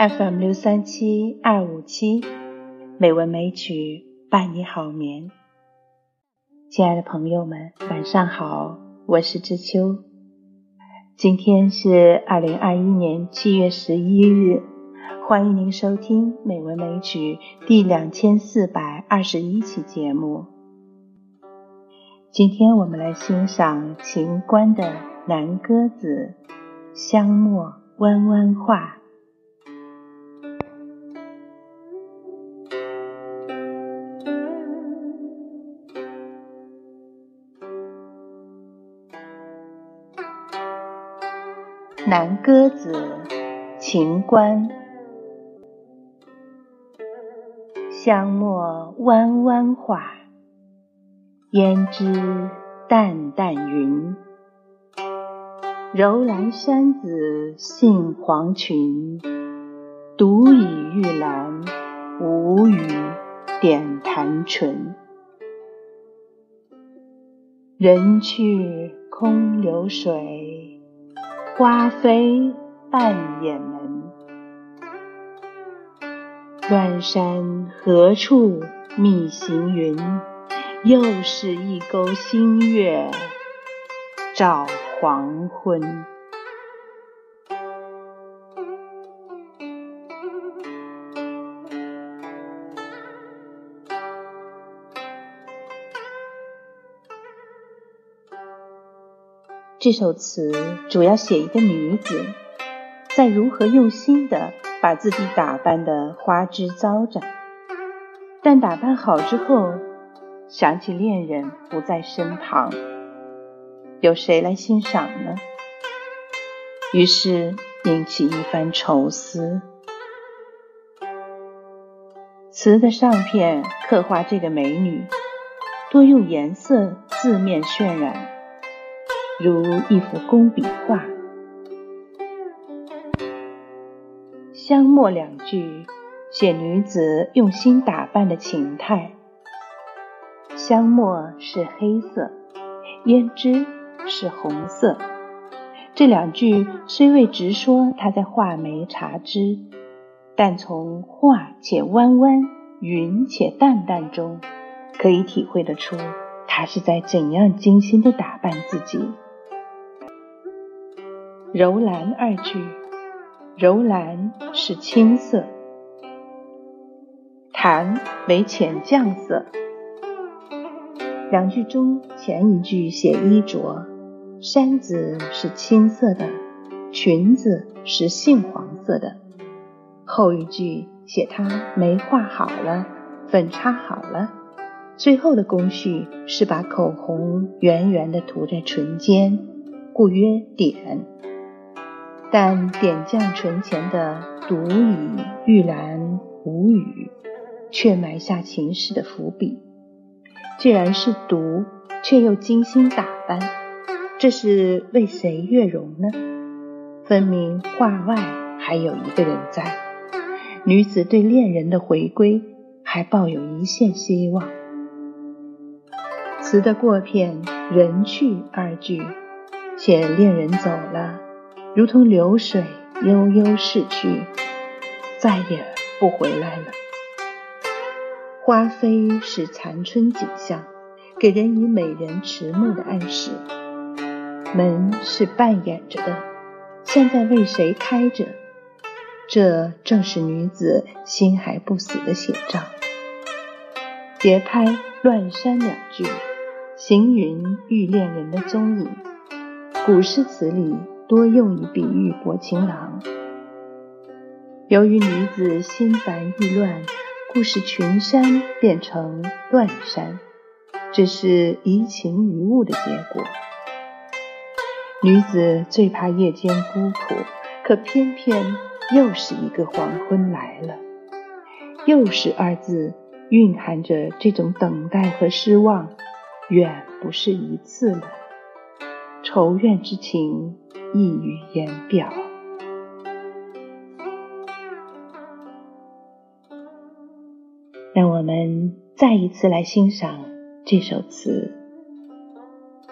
FM 六三七二五七，美文美曲伴你好眠。亲爱的朋友们，晚上好，我是知秋。今天是二零二一年七月十一日，欢迎您收听美文美曲第两千四百二十一期节目。今天我们来欣赏秦观的《南歌子·香墨弯弯画》。南歌子·秦观，香墨弯弯画，胭脂淡淡云。柔兰山子杏黄裙，独倚玉兰，无语点弹唇。人去空流水。花飞半掩门，乱山何处觅行云？又是一钩新月照黄昏。这首词主要写一个女子在如何用心的把自己打扮的花枝招展，但打扮好之后，想起恋人不在身旁，有谁来欣赏呢？于是引起一番愁思。词的上片刻画这个美女，多用颜色字面渲染。如一幅工笔画，香墨两句写女子用心打扮的情态。香墨是黑色，胭脂是红色。这两句虽未直说她在画眉茶枝，但从画且弯弯，云且淡淡中，可以体会得出她是在怎样精心的打扮自己。柔兰二句，柔兰是青色，檀为浅绛色。两句中前一句写衣着，山子是青色的，裙子是杏黄色的。后一句写她眉画好了，粉擦好了，最后的工序是把口红圆圆的涂在唇间，故曰点。但点绛唇前的“独倚玉兰无语”，却埋下情诗的伏笔。既然是独，却又精心打扮，这是为谁悦容呢？分明画外还有一个人在。女子对恋人的回归还抱有一线希望。词的过片“人去”二句，且恋人走了。如同流水悠悠逝去，再也不回来了。花飞是残春景象，给人以美人迟暮的暗示。门是半掩着的，现在为谁开着？这正是女子心还不死的写照。节拍乱山两句，行云欲恋人的踪影。古诗词里。多用以比喻薄情郎。由于女子心烦意乱，故使群山变成断山，这是移情于物的结果。女子最怕夜间孤苦，可偏偏又是一个黄昏来了。又是二字蕴含着这种等待和失望，远不是一次了。愁怨之情。溢于言表。让我们再一次来欣赏这首词《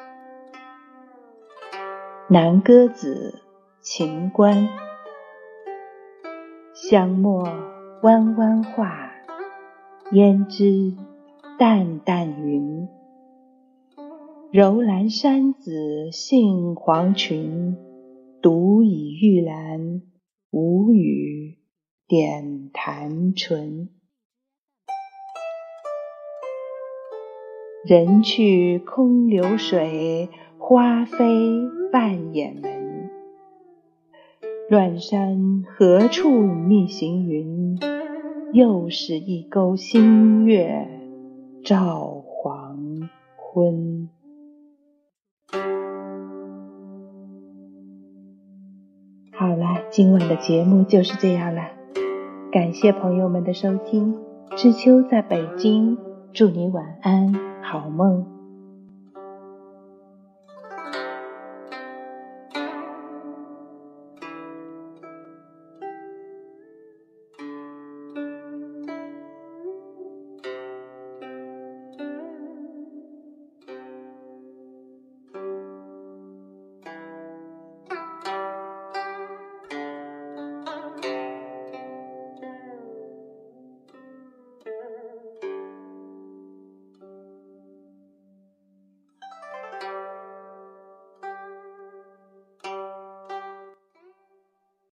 南歌子·秦观》：香墨弯弯画，胭脂淡淡云。柔兰山子杏黄裙，独倚玉兰，无语点弹唇。人去空流水，花飞半掩门。乱山何处觅行云？又是一钩新月照黄昏。今晚的节目就是这样了。感谢朋友们的收听，知秋在北京，祝你晚安，好梦。